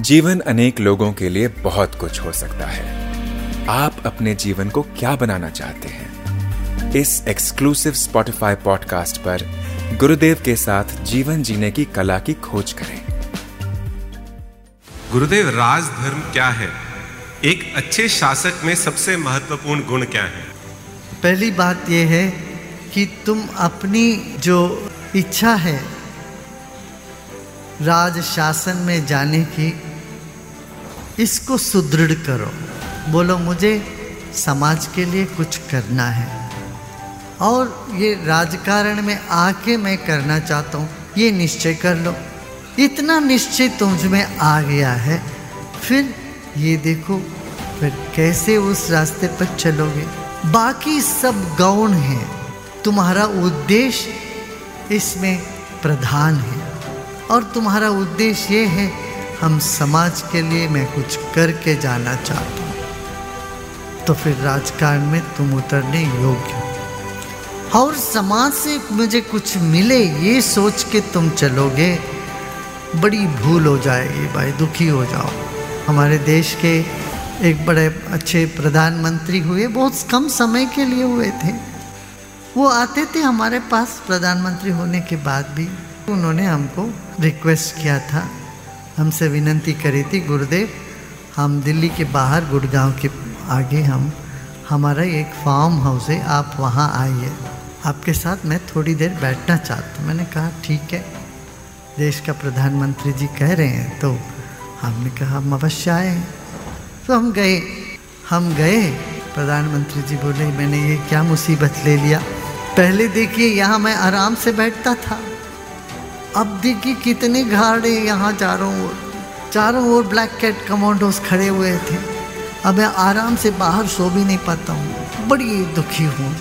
जीवन अनेक लोगों के लिए बहुत कुछ हो सकता है। आप अपने जीवन को क्या बनाना चाहते हैं? इस एक्सक्लूसिव स्पॉटिफाई पॉडकास्ट पर गुरुदेव के साथ जीवन जीने की कला की खोज करें। गुरुदेव राजधर्म क्या है? एक अच्छे शासक में सबसे महत्वपूर्ण गुण क्या है? पहली बात यह है कि तुम अपनी जो इच्छा है राज शासन में जाने की, इसको सुदृढ़ करो। बोलो, मुझे समाज के लिए कुछ करना है। और ये राजकारण में आके मैं करना चाहता हूँ, ये निश्चय कर लो। इतना निश्चय तुझ में आ गया है, फिर ये देखो, फिर कैसे उस रास्ते पर चलोगे। बाकी सब गौण है, तुम्हारा उद्देश्य इसमें प्रधान है। और तुम्हारा उद्देश्य ये है, हम समाज के लिए मैं कुछ करके जाना चाहता हूँ। तो फिर राजकारण में तुम उतरने योग्य हो। और समाज से मुझे कुछ मिले, ये सोच के तुम चलोगे, बड़ी भूल हो जाएगी भाई, दुखी हो जाओ। हमारे देश के एक बड़े अच्छे प्रधानमंत्री हुए, बहुत कम समय के लिए हुए थे। वो आते थे हमारे पास प्रधानमंत्री होने के बाद भी। उन्होंने हमको रिक्वेस्ट किया था। हमसे विनंती करी थी, गुरुदेव, हम दिल्ली के बाहर गुड़गांव के आगे हम, हमारा एक फार्म हाउस है, आप वहाँ आइए। आपके साथ मैं थोड़ी देर बैठना चाहता हूँ। मैंने कहा, ठीक है। देश का प्रधानमंत्री जी कह रहे हैं तो हमने कहा, हम अवश्य आए। तो हम गए। हम गए। प्रधानमंत्री जी बोले, मैंने ये क्या मुसीबत ले लिया? पहले देखिए, यहाँ मैं आराम से बैठता था। अब देखिए कितने घाड़े यहाँ चारों ओर चारों ओर ब्लैक कैट कमांडोज खड़े हुए थे। अब मैं आराम से बाहर सो भी नहीं पाता हूँ। बड़ी दुखी हूँ।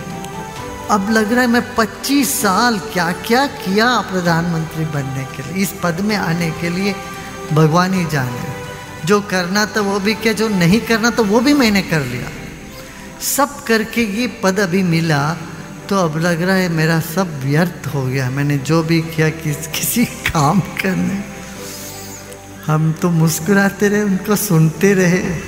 अब लग रहा है मैं 25 साल क्या क्या किया प्रधानमंत्री बनने के लिए, इस पद में आने के लिए भगवान ही जाने। जो करना था वो भी क्या, जो नहीं करना तो वो भी मैंने कर लिया। सब करके ये पद अभी मिला। तो अब लग रहा है मेरा सब व्यर्थ हो गया। मैंने जो भी किया किस, किसी काम करने। हम तो मुस्कुराते रहे, उनको सुनते रहे।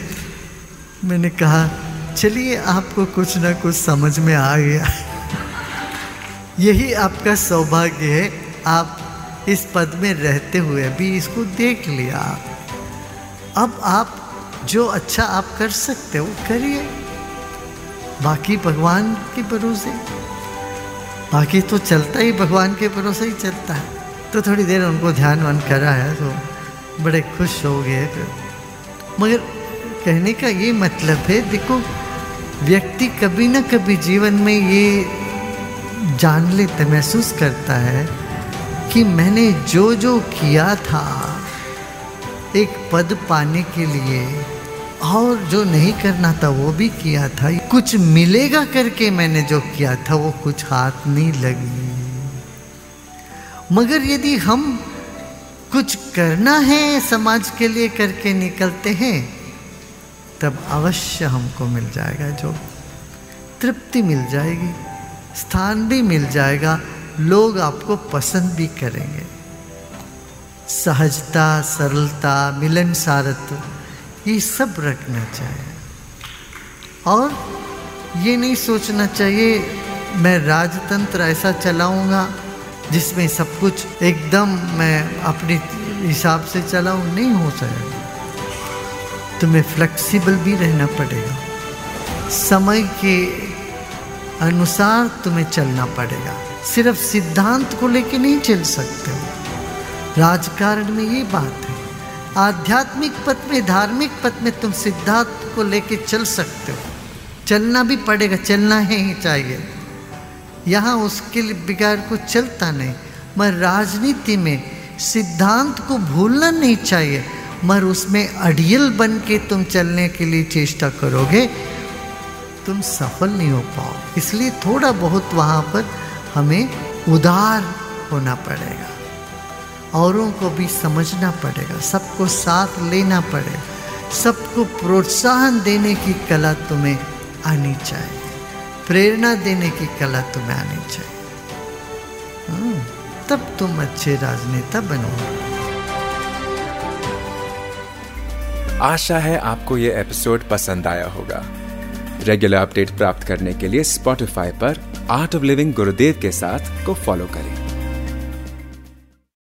मैंने कहा, चलिए, आपको कुछ ना कुछ समझ में आ गया। यही आपका सौभाग्य है। आप इस पद में रहते हुए भी इसको देख लिया। अब आप जो अच्छा आप कर सकते हो, करिए। बाकी भगवान के भरोसे। बाकी तो चलता ही, भगवान के भरोसे ही चलता है। तो थोड़ी देर उनको ध्यान वन करा है तो बड़े खुश हो गए मगर कहने का ये मतलब है, देखो, व्यक्ति कभी ना कभी जीवन में ये जान लेता महसूस करता है कि मैंने जो जो किया था, एक पद पाने के लिए और जो नहीं करना था, वो भी किया था। कुछ मिलेगा करके मैंने जो किया था, वो कुछ हाथ नहीं लगी। मगर यदि हम कुछ करना है, समाज के लिए करके निकलते हैं, तब अवश्य हमको मिल जाएगा जो तृप्ति मिल जाएगी, स्थान भी मिल जाएगा। लोग आपको पसंद भी करेंगे। सहजता, सरलता, मिलनसारत्व ये सब रखना चाहिए। और ये नहीं सोचना चाहिए, मैं राजतंत्र ऐसा चलाऊँगा जिसमें सब कुछ एकदम मैं अपने हिसाब से चलाऊं, नहीं हो सकेगा तुम्हें फ्लेक्सिबल भी रहना पड़ेगा। समय के अनुसार तुम्हें चलना पड़ेगा। सिर्फ़ सिद्धांत को लेके नहीं चल सकते राजकारण में ये बात है। आध्यात्मिक पथ में, धार्मिक पथ में तुम सिद्धांत को लेके चल सकते हो। चलना भी पड़ेगा, चलना है ही चाहिए। यहाँ उसके लिए बिगाड़ को चलता नहीं। मगर राजनीति में सिद्धांत को भूलना नहीं चाहिए। मगर उसमें अड़ियल बन के तुम चलने के लिए चेष्टा करोगे, तुम सफल नहीं हो पाओ इसलिए थोड़ा बहुत वहाँ पर हमें उदार होना पड़ेगा। औरों को भी समझना पड़ेगा, सबको साथ लेना पड़ेगा, सबको प्रोत्साहन देने की कला तुम्हें आनी चाहिए, प्रेरणा देने की कला तुम्हें आनी चाहिए। तब तुम अच्छे राजनेता बनोगे। आशा है आपको ये एपिसोड पसंद आया होगा। रेगुलर अपडेट प्राप्त करने के लिए स्पॉटिफाई पर आर्ट ऑफ़ लिविंग गुरुदेव के साथ को फॉलो करें।